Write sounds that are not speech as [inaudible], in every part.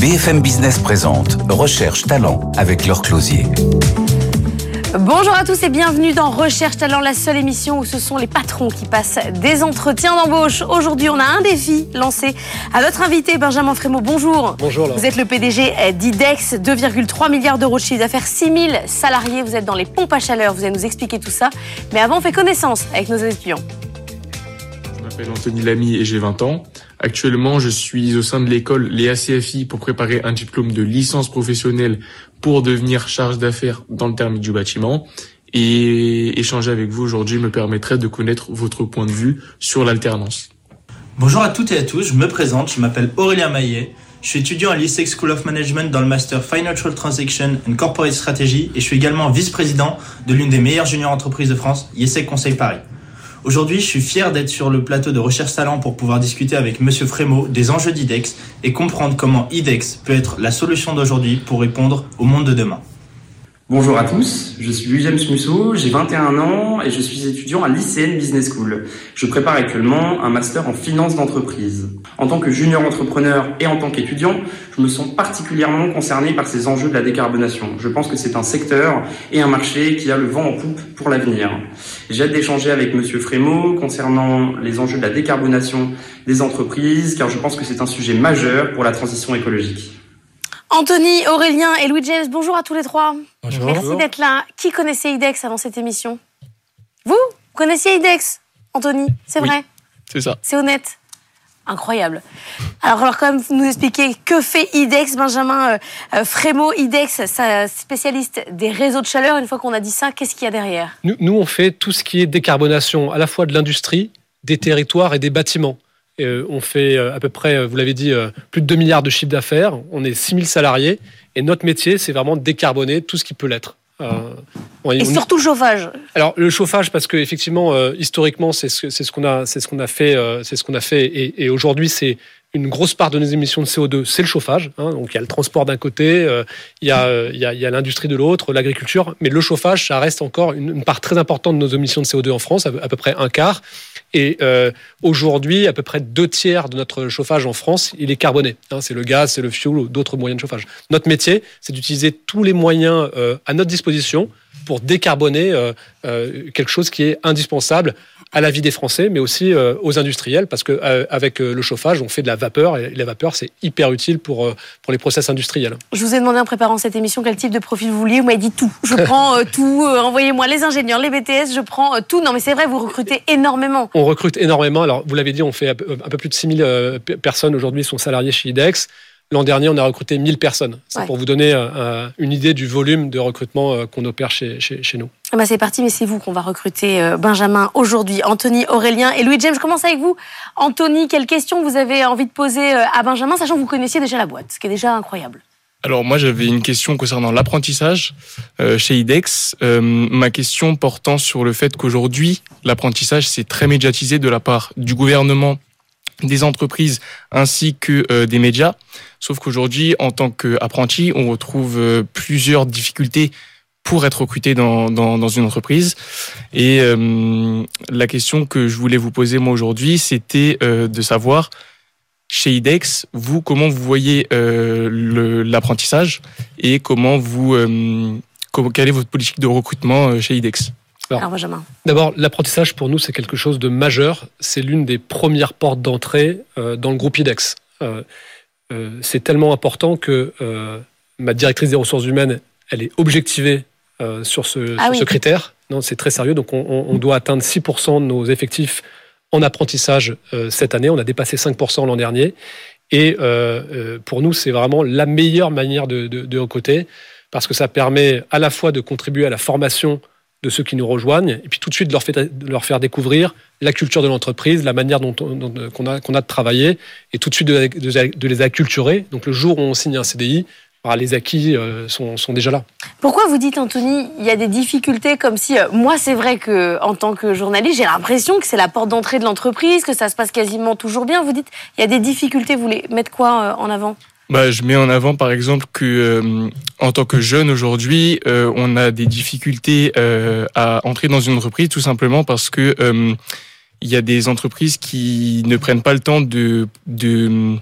BFM Business présente Recherche Talent avec leur closier. Bonjour à tous et bienvenue dans Recherche Talent, la seule émission où ce sont les patrons qui passent des entretiens d'embauche. Aujourd'hui, on a un défi lancé à notre invité Benjamin Frémaux. Bonjour. Bonjour. Vous êtes le PDG d'IDEX, 2,3 milliards d'euros de chiffre d'affaires, 6000 salariés. Vous êtes dans les pompes à chaleur. Vous allez nous expliquer tout ça. Mais avant, on fait connaissance avec nos étudiants. Je m'appelle Anthony Lamy et j'ai 20 ans. Actuellement, je suis au sein de l'école Les ACFI pour préparer un diplôme de licence professionnelle pour devenir charge d'affaires dans le terme du bâtiment. Et échanger avec vous aujourd'hui me permettrait de connaître votre point de vue sur l'alternance. Bonjour à toutes et à tous, je me présente, je m'appelle Aurélien Maillet. Je suis étudiant à l'ISEC School of Management dans le Master Financial Transaction and Corporate Strategy et je suis également vice-président de l'une des meilleures juniors entreprises de France, ISEC Conseil Paris. Aujourd'hui, je suis fier d'être sur le plateau de Recherche Talent pour pouvoir discuter avec Monsieur Frémaux des enjeux d'IDEX et comprendre comment IDEX peut être la solution d'aujourd'hui pour répondre au monde de demain. Bonjour à tous, je suis Louis James Musso, j'ai 21 ans et je suis étudiant à l'ICN Business School. Je prépare actuellement un master en finance d'entreprise. En tant que junior entrepreneur et en tant qu'étudiant, je me sens particulièrement concerné par ces enjeux de la décarbonation. Je pense que c'est un secteur et un marché qui a le vent en poupe pour l'avenir. J'ai hâte d'échanger avec Monsieur Frémaux concernant les enjeux de la décarbonation des entreprises car je pense que c'est un sujet majeur pour la transition écologique. Anthony, Aurélien et Louis James, bonjour à tous les trois. Bonjour. Merci d'être là. Qui connaissait IDEX avant cette émission? Vous Vous connaissiez IDEX Anthony, c'est Oui. vrai C'est ça. C'est honnête Incroyable. Alors, alors quand même, vous nous expliquer que fait IDEX, Benjamin euh, euh, Frémaux, IDEX, spécialiste des réseaux de chaleur. Une fois qu'on a dit ça, qu'est-ce qu'il y a derrière? Nous, nous, on fait tout ce qui est décarbonation, à la fois de l'industrie, des territoires et des bâtiments. Euh, on fait euh, à peu près, euh, vous l'avez dit, plus de 2 milliards de chiffre d'affaires. On est 6000 salariés. Et notre métier, c'est vraiment de décarboner tout ce qui peut l'être. Euh, on- Et on- surtout le chauffage. Alors le chauffage, parce que effectivement, euh, historiquement, c'est ce, qu'on a, c'est ce qu'on a fait, euh, c'est ce qu'on a fait, et, et aujourd'hui, c'est une grosse part de nos émissions de CO2, c'est le chauffage. hein. donc il y a le transport d'un côté, il y a, il y a, il y a l'industrie de l'autre, l'agriculture, mais le chauffage, ça reste encore une, une part très importante de nos émissions de CO2 en France, à, à peu près un quart. Et euh, aujourd'hui, à peu près deux tiers de notre chauffage en France, il est carboné. hein. c'est le gaz, c'est le fioul ou d'autres moyens de chauffage. Notre métier, c'est d'utiliser tous les moyens euh, à notre disposition pour décarboner euh, euh, quelque chose qui est indispensable à la vie des Français, mais aussi euh, aux industriels, parce que euh, avec euh, le chauffage, on fait de la vapeur, et la vapeur, c'est hyper utile pour, pour les process industriels. Je vous ai demandé en préparant cette émission quel type de profil vous vouliez. Vous m'avez dit tout. Je [laughs] prends euh, tout. euh, Envoyez-moi les ingénieurs, les BTS, je prends euh, tout. Non, mais c'est vrai, vous recrutez énormément. On recrute énormément. Alors, vous l'avez dit, on fait un peu plus de 6000 euh, pe- personnes aujourd'hui sont salariés chez IDEX. L'an dernier, on a recruté 1000 personnes. C'est Ouais. pour vous donner une idée du volume de recrutement qu'on opère chez, chez, chez nous. Ah bah, c'est parti, mais c'est vous qu'on va recruter, euh, Benjamin, aujourd'hui. Anthony, Aurélien et Louis James. Je commence avec vous. Anthony, quelle question vous avez envie de poser euh, à Benjamin, sachant que vous connaissiez déjà la boîte, ce qui est déjà incroyable? Alors moi j'avais une question concernant l'apprentissage euh, chez IDEX. Ma question portant sur le fait qu'aujourd'hui l'apprentissage c'est très médiatisé de la part du gouvernement, des entreprises ainsi que des médias. Sauf qu'aujourd'hui en tant qu'apprenti on retrouve plusieurs difficultés pour être recruté dans, dans, dans une entreprise. Et euh, la question que je voulais vous poser moi aujourd'hui c'était euh, de savoir chez IDEX, vous, comment vous voyez euh, l'apprentissage et comment vous, euh, comment- quelle est votre politique de recrutement chez IDEX Alors. Alors, Benjamin. D'abord, l'apprentissage pour nous, c'est quelque chose de majeur. C'est l'une des premières portes d'entrée euh, dans le groupe IDEX. Euh, euh, c'est tellement important que euh, ma directrice des ressources humaines, elle est objectivée euh, sur, ce, Ah sur oui. ce critère. Non, c'est très sérieux. Donc, on, doit atteindre 6% de nos effectifs en apprentissage euh, cette année. On a dépassé 5% l'an dernier. Et euh, pour nous, c'est vraiment la meilleure manière de, de, de recruter parce que ça permet à la fois de contribuer à la formation de ceux qui nous rejoignent, et puis tout de suite de leur, fait- de leur faire découvrir la culture de l'entreprise, la manière dont on- dont- qu'on a, qu'on a de travailler, et tout de suite de les acculturer. Donc le jour où on signe un CDI, bah, les acquis euh, sont, sont déjà là. Pourquoi vous dites, Anthony, il y a des difficultés comme si, euh, moi, c'est vrai que en tant que journaliste, j'ai l'impression que c'est la porte d'entrée de l'entreprise, que ça se passe quasiment toujours bien. Vous dites, il y a des difficultés. Vous voulez mettre quoi euh, en avant? Bah, Je mets en avant par exemple que euh, en tant que jeune aujourd'hui, euh, on a des difficultés euh, à entrer dans une entreprise tout simplement parce que euh, il y a des entreprises qui ne prennent pas le temps de, de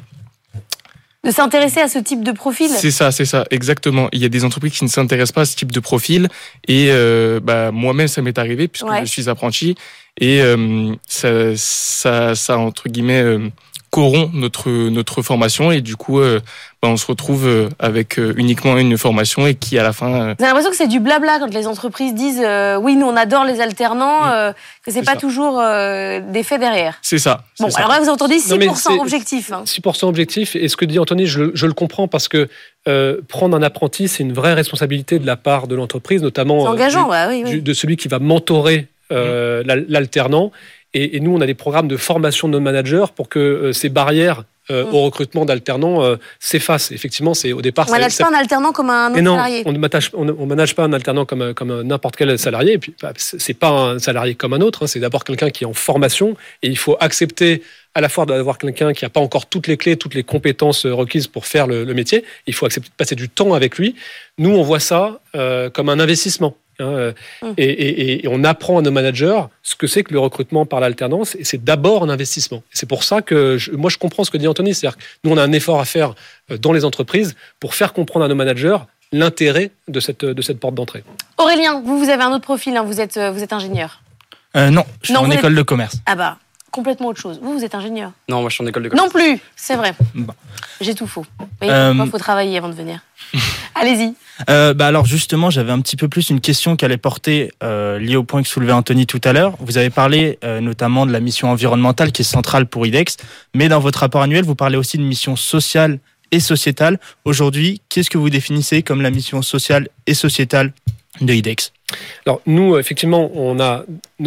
De s'intéresser à ce type de profil. C'est ça, c'est ça, exactement. Il y a des entreprises qui ne s'intéressent pas à ce type de profil. Et euh, bah, moi-même, ça m'est arrivé puisque Ouais. je suis apprenti. Et euh, ça, ça, ça, entre guillemets, euh, corrompt notre, notre formation. Et du coup, euh, bah, on se retrouve euh, avec euh, uniquement une formation et qui, à la fin... euh, Vous avez l'impression que c'est du blabla quand les entreprises disent euh, oui, nous on adore les alternants, Mm. euh, que c'est pas ça. toujours euh, des faits derrière. c'est ça. Bon, ça. alors là vous entendez Non, mais 6% c'est- objectif. hein. 6% objectif. Et ce que dit Anthony, je, le- je le comprends parce que euh, prendre un apprenti, c'est une vraie responsabilité de la part de l'entreprise, notamment euh, engageant, du- ouais, oui, oui. du- de celui qui va mentorer euh, Mm. l'al- l'alternant. Et, et nous, on a des programmes de formation de nos managers pour que euh, ces barrières euh, Mm. au recrutement d'alternants euh, s'effacent. Effectivement, c'est au départ. On c'est- manage pas un alternant comme un autre non, salarié. on ne manage, ne- pas un alternant comme, n'importe quel salarié. Et puis, bah, c'est pas un salarié comme un autre. hein. C'est d'abord quelqu'un qui est en formation et il faut accepter à la fois d'avoir quelqu'un qui n'a pas encore toutes les clés, toutes les compétences requises pour faire le, le métier. Il faut accepter de passer du temps avec lui. Nous, on voit ça euh, comme un investissement. Hein, euh, Mm. et, et- et on apprend à nos managers ce que c'est que le recrutement par l'alternance. Et c'est d'abord un investissement. C'est pour ça que je- moi, je comprends ce que dit Anthony. C'est-à-dire que nous, on a un effort à faire euh, dans les entreprises pour faire comprendre à nos managers l'intérêt de cette, de cette porte d'entrée. Aurélien, vous, vous avez un autre profil, hein, vous, êtes, euh, vous êtes ingénieur. Euh, non, je suis Non, en école de commerce. Ah bah, complètement autre chose. Vous, vous êtes ingénieur. Non, moi je suis en école de commerce. Non plus, c'est vrai. Bon. J'ai tout faux. Mais Euh, il faut travailler avant de venir. [laughs] Allez-y. Euh, bah alors justement, j'avais un petit peu plus une question qui allait porter euh, liée au point que soulevait Anthony tout à l'heure. Vous avez parlé euh, notamment de la mission environnementale qui est centrale pour IDEX, mais dans votre rapport annuel, vous parlez aussi de mission sociale et sociétale. Aujourd'hui, qu'est-ce que vous définissez comme la mission sociale et sociétale de IDEX Alors nous, effectivement, on a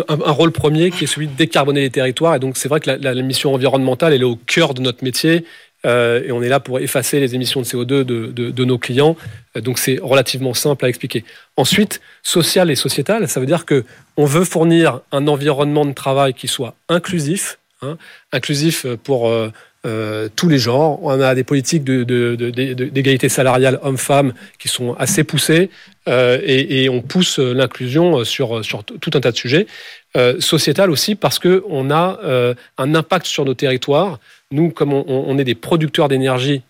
un, rôle premier qui est celui de décarboner les territoires. Et donc c'est vrai que la, mission environnementale, elle est au cœur de notre métier. Euh, et on est là pour effacer les émissions de CO2 de, de- nos clients. Euh, Donc c'est relativement simple à expliquer. Ensuite, social et sociétal, ça veut dire que on veut fournir un environnement de travail qui soit inclusif, hein, inclusif pour euh, euh, tous les genres. On a des politiques d'égalité salariale homme-femme qui sont assez poussées euh, et, on pousse l'inclusion sur, tout un tas de sujets. Euh, sociétal aussi parce que on a euh, un impact sur nos territoires. Nous, comme on, on est des producteurs d'énergie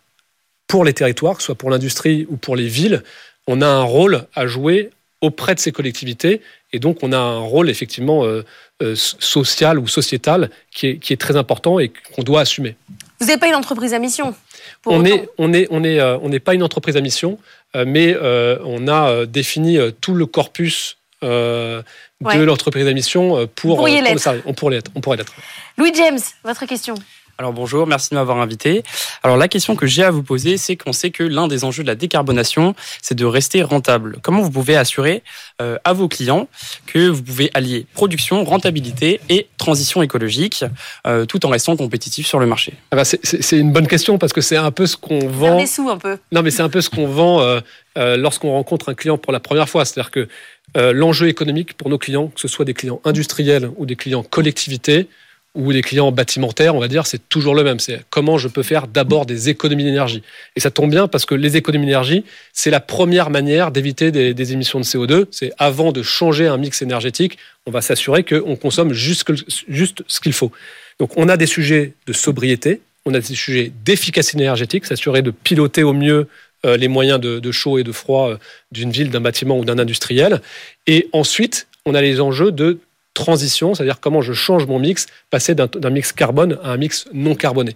pour les territoires, que ce soit pour l'industrie ou pour les villes, on a un rôle à jouer auprès de ces collectivités. Et donc, on a un rôle effectivement euh, euh, social ou sociétal qui est, qui est très important et qu'on doit assumer. Vous n'avez pas une entreprise à mission pour On autant? est, on est, on est, euh, on n'est pas une entreprise à mission, mais on a défini tout le corpus de Ouais. l'entreprise à mission pour, pour le. On pourrait l'être. Louis James, votre question. Alors bonjour, merci de m'avoir invité. Alors la question que j'ai à vous poser, c'est qu'on sait que l'un des enjeux de la décarbonation, c'est de rester rentable. Comment vous pouvez assurer euh, à vos clients que vous pouvez allier production, rentabilité et transition écologique, euh, tout en restant compétitif sur le marché? Ah bah, c'est- une bonne question parce que c'est un peu ce qu'on vend. des sous un peu. Non, mais c'est un peu ce qu'on vend euh, euh, lorsqu'on rencontre un client pour la première fois. C'est-à-dire que euh, l'enjeu économique pour nos clients, que ce soit des clients industriels ou des clients collectivités ou des clients bâtimentaires, on va dire, c'est toujours le même. C'est comment je peux faire d'abord des économies d'énergie. Et ça tombe bien parce que les économies d'énergie, c'est la première manière d'éviter des, émissions de CO2. C'est avant de changer un mix énergétique, on va s'assurer qu'on consomme juste, juste ce qu'il faut. Donc on a des sujets de sobriété, on a des sujets d'efficacité énergétique, s'assurer de piloter au mieux euh, les moyens de, de chaud et de froid euh, d'une ville, d'un bâtiment ou d'un industriel. Et ensuite, on a les enjeux de transition, c'est-à-dire comment je change mon mix, passer d'un mix carbone à un mix non carboné.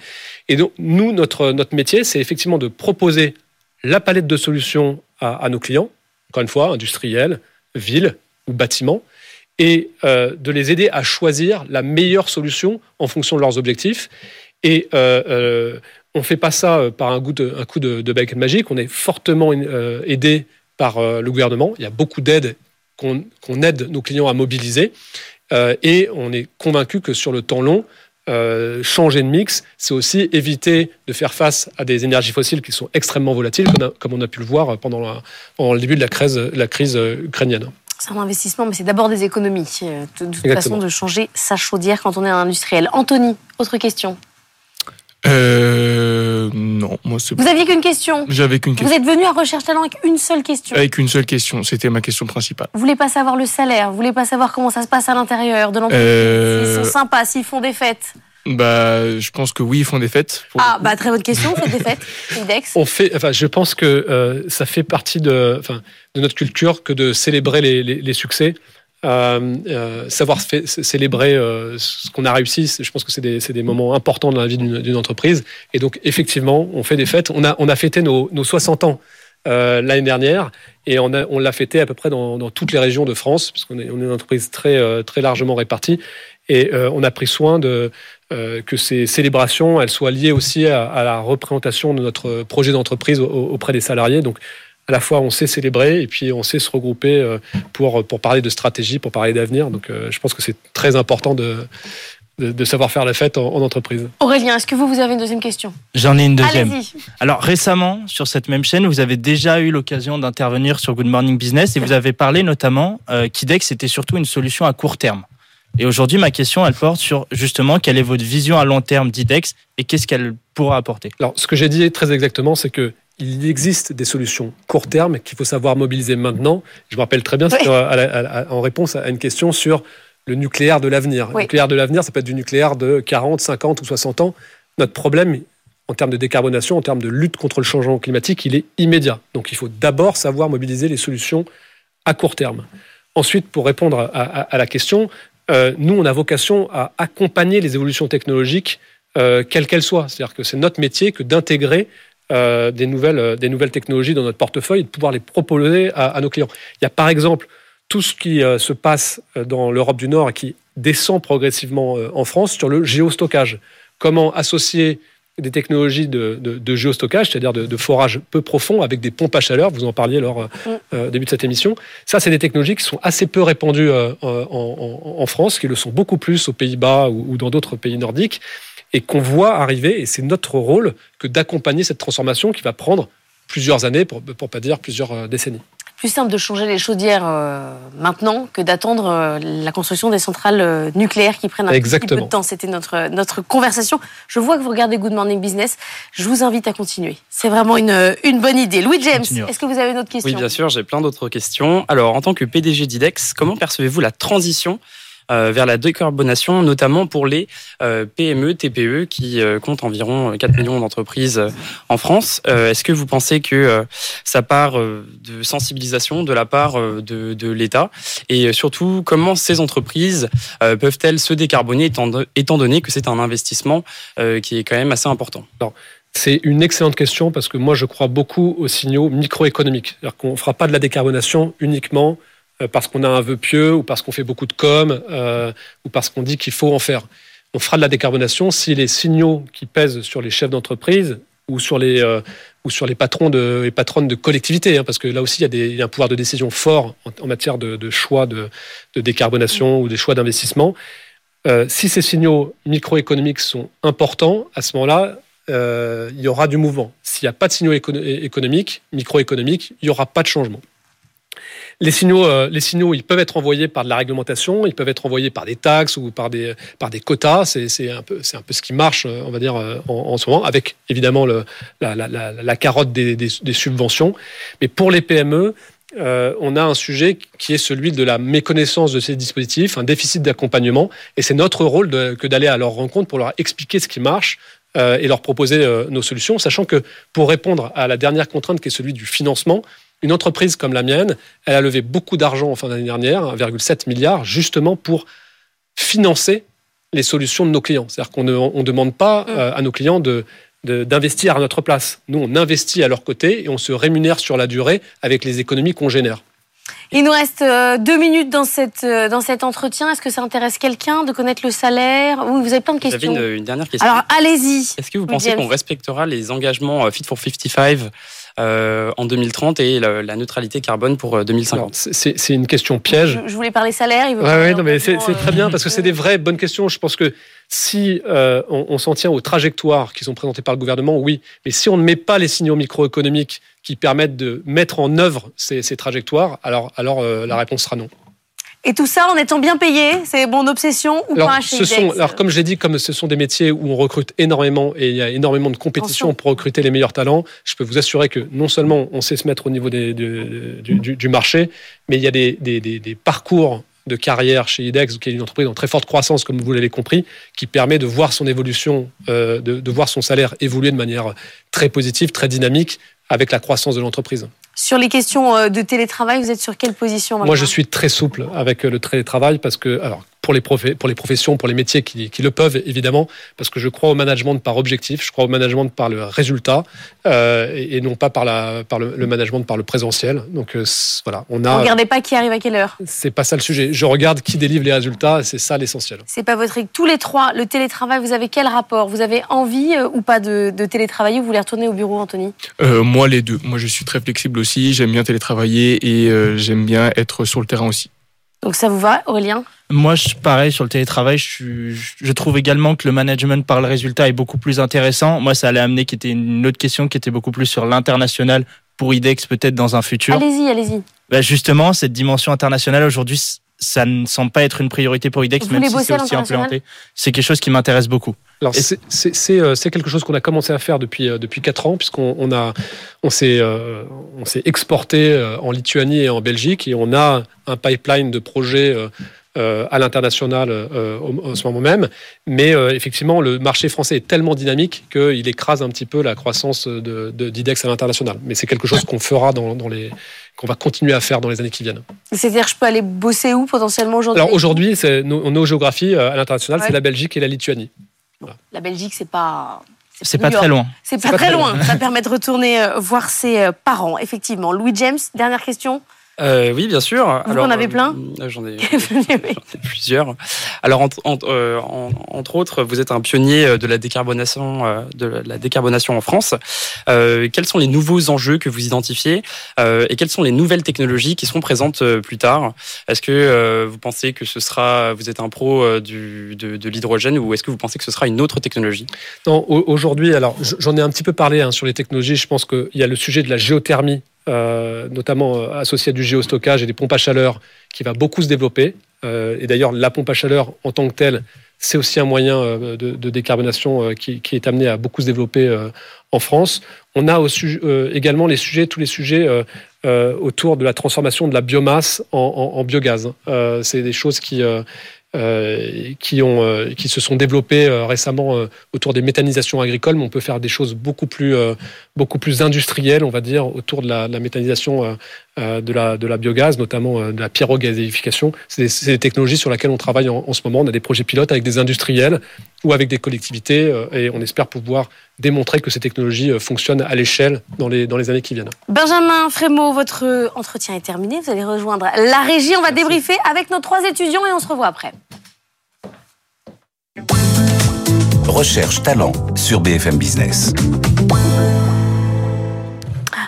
Et donc, nous, notre, notre métier, c'est effectivement de proposer la palette de solutions à, nos clients, encore une fois, industriels, villes ou bâtiments, et euh, de les aider à choisir la meilleure solution en fonction de leurs objectifs. Et euh, euh, on ne fait pas ça par un, goût de, un coup de, de magique, on est fortement aidé par le gouvernement. Il y a beaucoup d'aides qu'on aide nos clients à mobiliser. Euh, et on est convaincu que sur le temps long, euh, changer de mix, c'est aussi éviter de faire face à des énergies fossiles qui sont extrêmement volatiles, comme on a, comme on a pu le voir pendant, la- pendant le début de la crise, la crise euh, ukrainienne. C'est un investissement, mais c'est d'abord des économies. De, de toute Exactement. façon, de changer sa chaudière quand on est un industriel. Anthony, autre question. Euh, non, moi c'est Vous aviez qu'une question. J'avais qu'une Vous question. êtes venu à Recherche Talent avec une seule question. Avec une seule question, c'était ma question principale. Vous voulez pas savoir le salaire, vous voulez pas savoir comment ça se passe à l'intérieur de l'entreprise. Euh, S'ils sont sympas, s'ils font des fêtes. Bah, je pense que oui, ils font des fêtes. pour- Ah, bah très bonne question. Faites des fêtes, [laughs] Index. On fait, enfin, je pense que euh, ça fait partie de, enfin, de notre culture que de célébrer les, les- les succès. Euh, euh, savoir célébrer euh, ce qu'on a réussi, je pense que c'est des, moments importants dans la vie d'une entreprise. Et donc, effectivement, on fait des fêtes. On a, on a fêté nos, nos 60 ans l'année dernière et on l'a fêté à peu près dans, toutes les régions de France, parce qu'on est, est une entreprise très, très largement répartie. Et on a pris soin que ces célébrations elles soient liées aussi à, à la représentation de notre projet d'entreprise au- auprès des salariés. Donc, à la fois, on sait célébrer et puis on sait se regrouper euh, pour, pour parler de stratégie, pour parler d'avenir. Donc, euh, je pense que c'est très important de, de, de savoir faire la fête en, en entreprise. Aurélien, est-ce que vous, vous avez une deuxième question? J'en ai une deuxième. Allez-y. Alors récemment, sur cette même chaîne, vous avez déjà eu l'occasion d'intervenir sur Good Morning Business et vous avez parlé notamment euh, qu'IDEX était surtout une solution à court terme. Et aujourd'hui, ma question, elle porte sur justement quelle est votre vision à long terme d'IDEX et qu'est-ce qu'elle pourra apporter? Alors, ce que j'ai dit très exactement, c'est que il existe des solutions court terme qu'il faut savoir mobiliser maintenant. Je me rappelle très bien, Oui. à la- à la- en réponse à une question sur le nucléaire de l'avenir. Oui. Le nucléaire de l'avenir, ça peut être du nucléaire de 40, 50 ou 60 ans. Notre problème, en termes de décarbonation, en termes de lutte contre le changement climatique, il est immédiat. Donc, il faut d'abord savoir mobiliser les solutions à court terme. Ensuite, pour répondre à, à- à la question, euh, nous, on a vocation à accompagner les évolutions technologiques, euh, quelles qu'elles soient. C'est-à-dire que c'est notre métier que d'intégrer euh, des, nouvelles, euh, des nouvelles technologies dans notre portefeuille et de pouvoir les proposer à, à nos clients. Il y a par exemple tout ce qui euh, se passe dans l'Europe du Nord et qui descend progressivement euh, en France sur le géostockage. Comment associer des technologies de, de- de géostockage, c'est-à-dire de, de forage peu profond avec des pompes à chaleur, vous en parliez lors euh, Mm. début de cette émission. Ça, c'est des technologies qui sont assez peu répandues en, en- en France, qui le sont beaucoup plus aux Pays-Bas ou, ou dans d'autres pays nordiques, et qu'on voit arriver, et c'est notre rôle que d'accompagner cette transformation qui va prendre plusieurs années, pour ne pas dire plusieurs euh, décennies. Plus simple de changer les chaudières euh, maintenant que d'attendre euh, la construction des centrales euh, nucléaires qui prennent un petit peu de temps. C'était notre, notre conversation. Je vois que vous regardez Good Morning Business. Je vous invite à continuer. C'est vraiment une, une bonne idée. Louis James, est-ce que vous avez une autre question? Oui, bien sûr, j'ai plein d'autres questions. Alors, en tant que PDG d'IDEX, comment percevez-vous la transition vers la décarbonation, notamment pour les euh, PME, TPE qui euh, comptent environ 4 millions d'entreprises euh, en France. Euh, Est-ce que vous pensez que euh, ça part euh, de sensibilisation de la part euh, de, l'État? Et surtout, comment ces entreprises euh, peuvent-elles se décarboner étant, do- étant donné que c'est un investissement euh, qui est quand même assez important? C'est une excellente question parce que moi, je crois beaucoup aux signaux microéconomiques. C'est-à-dire qu'on ne fera pas de la décarbonation uniquement euh, parce qu'on a un vœu pieux ou parce qu'on fait beaucoup de com euh, ou parce qu'on dit qu'il faut en faire. On fera de la décarbonation si les signaux qui pèsent sur les chefs d'entreprise ou sur les euh, ou sur les patrons de, patronnes de collectivités, hein, parce que là aussi il y, a un pouvoir de décision fort en, matière de, choix de, décarbonation ou des choix d'investissement. Euh, si ces signaux microéconomiques sont importants, à ce moment-là, euh, il y aura du mouvement. S'il n'y a pas de signaux écono- économiques, microéconomiques, il n'y aura pas de changement. Les signaux, euh, les signaux, ils peuvent être envoyés par de la réglementation, ils peuvent être envoyés par des taxes ou par des, par des quotas. C'est un, peu- un peu ce qui marche, euh, on va dire, euh, en, ce moment, avec évidemment la, la- la- la carotte des, des- subventions. Mais pour les PME, on a un sujet qui est celui de la méconnaissance de ces dispositifs, un déficit d'accompagnement. Et c'est notre rôle que d'aller à leur rencontre pour leur expliquer ce qui marche et leur proposer nos solutions, sachant que pour répondre à la dernière contrainte qui est celui du financement, une entreprise comme la mienne, elle a levé beaucoup d'argent en fin d'année dernière, 1,7 milliard, justement pour financer les solutions de nos clients. C'est-à-dire qu'on ne on demande pas euh, à nos clients de d'investir à notre place. Nous, on investit à leur côté et on se rémunère sur la durée avec les économies qu'on génère. Il nous reste euh, deux minutes dans, cette, euh, dans cet entretien. Est-ce que ça intéresse quelqu'un de connaître le salaire? Oui, vous avez plein de J'avais questions. une, une dernière question. Alors, allez-y. Est-ce que vous pensez qu'on respectera les engagements Fit for 55 euh, en 2030 et la, la neutralité carbone pour euh, Alors, 2050 c'est- C'est une question piège. Je, je voulais parler salaire. Il veut Ouais, ouais, non, mais c'est très bien euh, parce que c'est des [laughs] vraies bonnes questions. Je pense que si euh, on, on s'en tient aux trajectoires qui sont présentées par le gouvernement, oui. Mais si on ne met pas les signaux microéconomiques qui permettent de mettre en œuvre ces, ces trajectoires, alors, alors euh, la réponse sera non. Et tout ça en étant bien payé, c'est mon obsession ou Alors, pas chez ce sont, alors, comme je l'ai dit, comme ce sont des métiers où on recrute énormément et il y a énormément de compétition Attention. pour recruter les meilleurs talents, je peux vous assurer que non seulement on sait se mettre au niveau des- du, du- du marché, mais il y a des, des- des- des parcours de carrière chez IDEX, qui est une entreprise en très forte croissance, comme vous l'avez compris, qui permet de voir son évolution, euh, de, de voir son salaire évoluer de manière très positive, très dynamique, avec la croissance de l'entreprise. Sur les questions euh, de télétravail, vous êtes sur quelle position Moi, je suis très souple avec euh, le télétravail parce que, alors, pour les, pour les professions, pour les métiers qui, qui, le peuvent, évidemment, parce que je crois au management par objectif, je crois au management par le résultat euh, et, et, non pas par, la, par le, le, management par le présentiel. Donc euh, voilà, on a. Vous regardez pas qui arrive à quelle heure? C'est pas ça le sujet. Je regarde qui délivre les résultats, c'est ça l'essentiel. C'est pas votre tous les trois. Le télétravail, vous avez quel rapport? Vous avez envie euh, ou pas de, de, télétravailler? Ou vous voulez retourner au bureau, Anthony? Euh, Moi, les deux. Moi, je suis très flexible aussi. J'aime bien télétravailler et euh, j'aime bien être sur le terrain aussi. Donc ça vous va, Aurélien? Moi, je, pareil, sur le télétravail, je, je, trouve également que le management par le résultat est beaucoup plus intéressant. Moi, ça allait amener qui était une autre question qui était beaucoup plus sur l'international pour IDEX peut-être dans un futur. Allez-y, allez-y. Bah justement, cette dimension internationale aujourd'hui, ça ne semble pas être une priorité pour IDEX, Vous même si c'est aussi implémenté. C'est quelque chose qui m'intéresse beaucoup. Alors c'est c'est euh, quelque chose qu'on a commencé à faire depuis euh, depuis quatre ans puisqu'on on a on s'est euh, on s'est exporté en Lituanie et en Belgique et on a un pipeline de projets euh, à l'international euh, en ce moment même. Mais euh, effectivement, le marché français est tellement dynamique qu'il écrase un petit peu la croissance de, de d'IDEX à l'international. Mais c'est quelque chose qu'on fera dans, dans les qu'on va continuer à faire dans les années qui viennent. C'est-à-dire, je peux aller bosser où potentiellement aujourd'hui? Alors aujourd'hui, c'est nos, nos géographies à l'international, ouais. c'est la Belgique et la Lituanie. Voilà. La Belgique, c'est pas c'est pas très loin. C'est pas, pas, très loin. loin. Ça permet de retourner euh, voir ses parents, effectivement. Louis James, dernière question. Euh, oui, bien sûr. Vous Alors, en avez plein euh, J'en ai, [laughs] ai, plusieurs. Alors, entre, euh, autres, vous êtes un pionnier de la décarbonation, euh, de la décarbonation en France. Euh, quels sont les nouveaux enjeux que vous identifiez et quelles sont les nouvelles technologies qui seront présentes plus tard? Est-ce que vous pensez que ce sera, vous êtes un pro du, de, de l'hydrogène ou est-ce que vous pensez que ce sera une autre technologie? Non, aujourd'hui, alors j'en ai un petit peu parlé hein, sur les technologies. Je pense qu'il y a le sujet de la géothermie euh, notamment euh, associé à du géostockage et des pompes à chaleur, qui va beaucoup se développer. Euh, et d'ailleurs, la pompe à chaleur en tant que telle, c'est aussi un moyen de, décarbonation qui, est amené à beaucoup se développer en France. On a également les sujets, tous les sujets autour de la transformation de la biomasse en, en, biogaz. c'est des choses qui qui, ont, euh, qui se sont développées euh, récemment euh, autour des méthanisations agricoles, mais on peut faire des choses beaucoup plus, euh, beaucoup plus industrielles, on va dire, autour de la, de la méthanisation de, la, de la biogaz, notamment de la pyrogazéification. C'est des, des, technologies sur lesquelles on travaille en, en, ce moment. On a des projets pilotes avec des industriels ou avec des collectivités, et on espère pouvoir démontrer que ces technologies fonctionnent à l'échelle dans les, dans les années qui viennent. Benjamin Frémaux, votre entretien est terminé. Vous allez rejoindre la régie. On va Merci. débriefer avec nos trois étudiants et on se revoit après. Recherche talent sur BFM Business.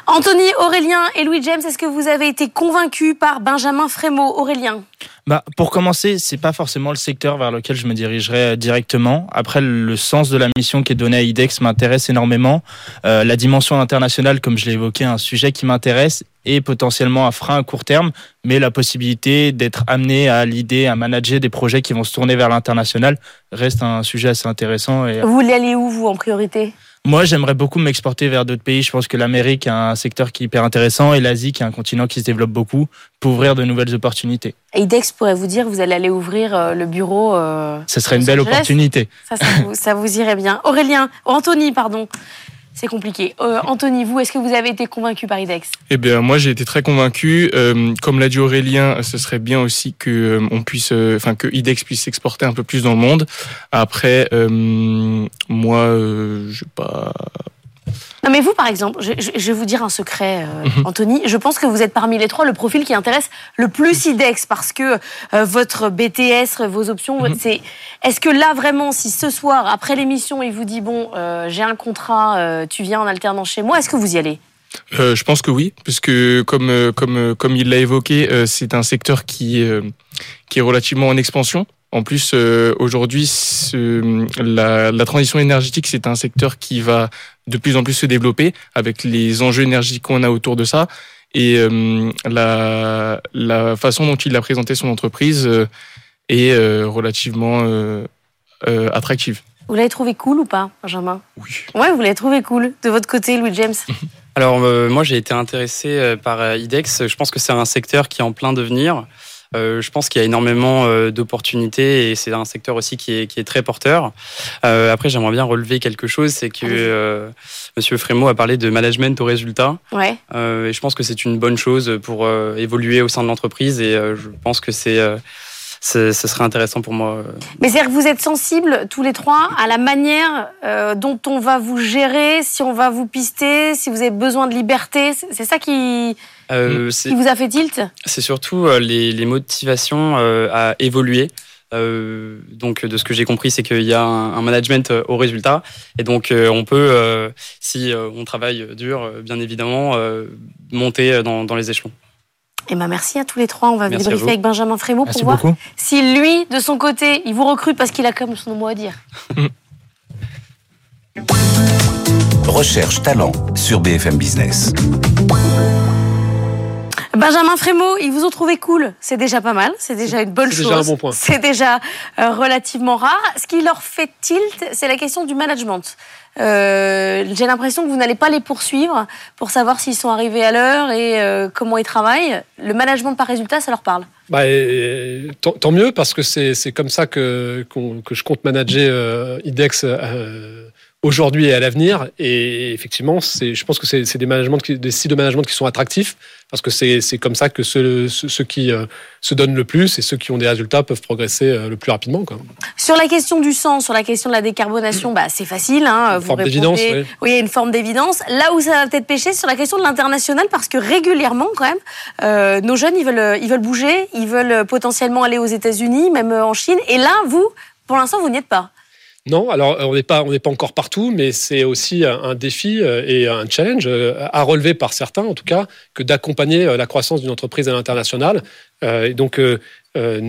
Anthony, Aurélien et Louis James, est-ce que vous avez été convaincus par Benjamin Frémaux Aurélien bah, pour commencer, c'est pas forcément le secteur vers lequel je me dirigerai directement. Après, le sens de la mission qui est donnée à IDEX m'intéresse énormément. Euh, la dimension internationale, comme je l'ai évoqué, un sujet qui m'intéresse et potentiellement un frein à court terme, mais la possibilité d'être amené à l'idée, à manager des projets qui vont se tourner vers l'international reste un sujet assez intéressant. Et... Vous voulez aller où, vous, en priorité? Moi, j'aimerais beaucoup m'exporter vers d'autres pays. Je pense que l'Amérique a un secteur qui est hyper intéressant et l'Asie, qui est un continent qui se développe beaucoup, pour ouvrir de nouvelles opportunités. Et IDEX pourrait vous dire vous allez aller ouvrir euh, le bureau. Euh, Ce serait une belle opportunité. Ça, ça vous, ça vous irait bien. Aurélien, Anthony, pardon. C'est compliqué. Euh, Anthony, vous, est-ce que vous avez été convaincu par IDEX Eh bien, moi, j'ai été très convaincu. Euh, comme l'a dit Aurélien, ce serait bien aussi que euh, on puisse, enfin, que IDEX puisse s'exporter un peu plus dans le monde. Après, moi, je pas. Non mais vous, par exemple, je, je, je vais vous dire un secret, euh, mm -hmm. Anthony. Je pense que vous êtes parmi les trois le profil qui intéresse le plus IDEX parce que euh, votre BTS, vos options, mm -hmm. c'est. Est-ce que là vraiment, si ce soir, après l'émission, il vous dit bon, euh, j'ai un contrat, tu viens en alternant chez moi, est-ce que vous y allez? Euh, je pense que oui, puisque comme comme comme il l'a évoqué, c'est un secteur qui qui est relativement en expansion. En plus, euh, aujourd'hui, la, la, transition énergétique, c'est un secteur qui va de plus en plus se développer avec les enjeux énergétiques qu'on a autour de ça. Et euh, la, la, façon dont il a présenté son entreprise euh, est relativement attractive. Vous l'avez trouvé cool ou pas, Benjamin Oui. Ouais, vous l'avez trouvé cool. De votre côté, Louis James [laughs] Alors, moi, j'ai été intéressé par IDEX. Je pense que c'est un secteur qui est en plein devenir. Euh, je pense qu'il y a énormément euh, d'opportunités et c'est un secteur aussi qui est, qui est très porteur. Euh, après, j'aimerais bien relever quelque chose, c'est que Monsieur Frémaux a parlé de management au résultat. Ouais. Et je pense que c'est une bonne chose pour évoluer au sein de l'entreprise et je pense que c'est- ce serait intéressant pour moi. Mais c'est-à-dire que vous êtes sensibles tous les trois à la manière euh, dont on va vous gérer, si on va vous pister, si vous avez besoin de liberté. C'est ça qui, Euh, c'est- qui vous a fait tilt? C'est surtout euh, les, les motivations euh, à évoluer. Euh, donc, de ce que j'ai compris, c'est qu'il y a un, un management euh, au résultat. Et donc, euh, on peut, euh, si euh, on travaille dur, euh, bien évidemment, euh, monter dans, dans les échelons. Eh ben merci à tous les trois. On va débriefer avec Benjamin Frémaux pour voir beaucoup. si lui, de son côté, il vous recrute parce qu'il a comme son mot à dire. [laughs] Recherche talent sur BFM Business. Benjamin Frémaux, ils vous ont trouvé cool. C'est déjà pas mal. C'est déjà une bonne c'est chose. déjà un bon point. C'est déjà euh, relativement rare. Ce qui leur fait tilt, c'est la question du management. Euh, J'ai l'impression que vous n'allez pas les poursuivre pour savoir s'ils sont arrivés à l'heure et euh, comment ils travaillent. Le management par résultat, ça leur parle. Bah, tant, mieux parce que c'est comme ça que, que je compte manager euh, IDEX aujourd'hui et à l'avenir. Et effectivement, je pense que c'est des, managements qui- des styles de management qui sont attractifs parce que c'est comme ça que ceux, qui euh, se donnent le plus et ceux qui ont des résultats peuvent progresser euh, le plus rapidement. Quoi. Sur la question du sang, sur la question de la décarbonation, bah, c'est facile. Hein, Une vous forme d'évidence, oui. Oui, une forme d'évidence. Là où ça va peut-être pêcher, c'est sur la question de l'international, parce que régulièrement, quand même, euh, nos jeunes, ils veulent, ils veulent bouger, ils veulent potentiellement aller aux États-Unis, même en Chine. Et là, vous, pour l'instant, vous n'y êtes pas. Non, alors on n'est pas pas encore partout, mais c'est aussi un défi euh, et un challenge euh, à relever par certains, en tout cas, que d'accompagner euh, la croissance d'une entreprise à l'international. Euh, donc, euh, euh,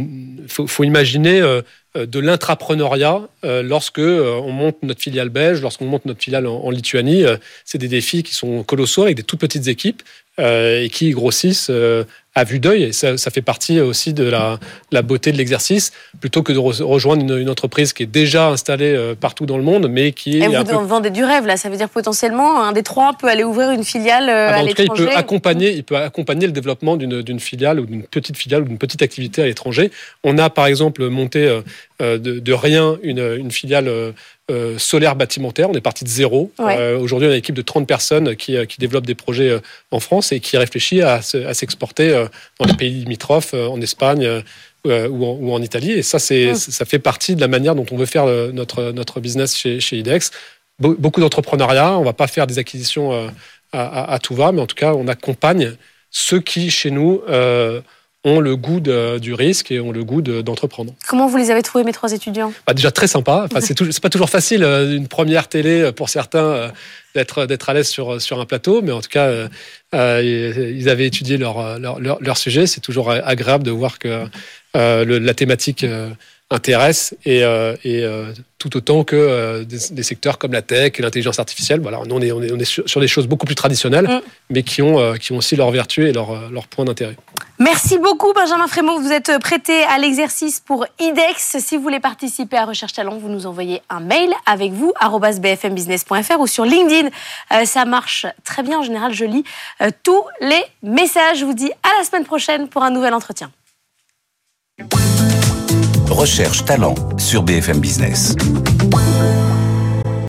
faut, imaginer euh, euh, de l'intrapreneuriat euh, lorsque euh, on monte notre filiale belge, lorsqu'on monte notre filiale en, en Lituanie. euh, c'est des défis qui sont colossaux avec des toutes petites équipes euh, et qui grossissent euh, à vue d'œil. Et ça, ça fait partie aussi de la, la beauté de l'exercice, plutôt que de re- rejoindre une, une entreprise qui est déjà installée euh, partout dans le monde, mais qui Et est vous un peu vendez du rêve, là. Ça veut dire potentiellement, un des trois peut aller ouvrir une filiale euh, ah bah, à en tout cas, il l'étranger. peut accompagner, il peut accompagner le développement d'une filiale ou d'une petite filiale ou d'une petite activité à l'étranger. On a par exemple monté euh, de, de rien une, une filiale euh, solaire bâtimentaire. On est parti de zéro. Ouais. Euh, Aujourd'hui, on a une équipe de 30 personnes qui, euh, qui développent des projets en France et qui réfléchit à, se- à s'exporter dans les pays limitrophes, en Espagne. ou, en, ou en Italie. Et ça, c'est, ça fait partie de la manière dont on veut faire notre, notre business chez, chez IDEX. Be- beaucoup d'entrepreneuriat. On va pas faire des acquisitions à, à- à tout va, mais en tout cas, on accompagne ceux qui, chez nous, ont le goût de- du risque et ont le goût de- d'entreprendre. Comment vous les avez trouvés, mes trois étudiants? Bah, déjà très sympa. Enfin, c'est, pas toujours facile euh, une première télé euh, pour certains euh, d'être à l'aise sur sur un plateau, mais en tout cas, euh, ils avaient étudié leur leur, leur, leur sujet. C'est toujours agréable de voir que euh, le- la thématique intéresse et, euh, et euh, tout autant que euh, des, des secteurs comme la tech et l'intelligence artificielle. Voilà, nous, on est on est, on est sur, sur des choses beaucoup plus traditionnelles, Mm. mais qui ont qui ont aussi leurs vertus et leurs leurs points d'intérêt. Merci beaucoup, Benjamin Frémaux. Vous êtes prêté à l'exercice pour IDEX. Si vous voulez participer à Recherche Talent, vous nous envoyez un mail avec vous, bfmbusiness.fr ou sur LinkedIn. Euh, ça marche très bien. En général, je lis euh, tous les messages. Je vous dis à la semaine prochaine pour un nouvel entretien. Recherche talent sur BFM Business.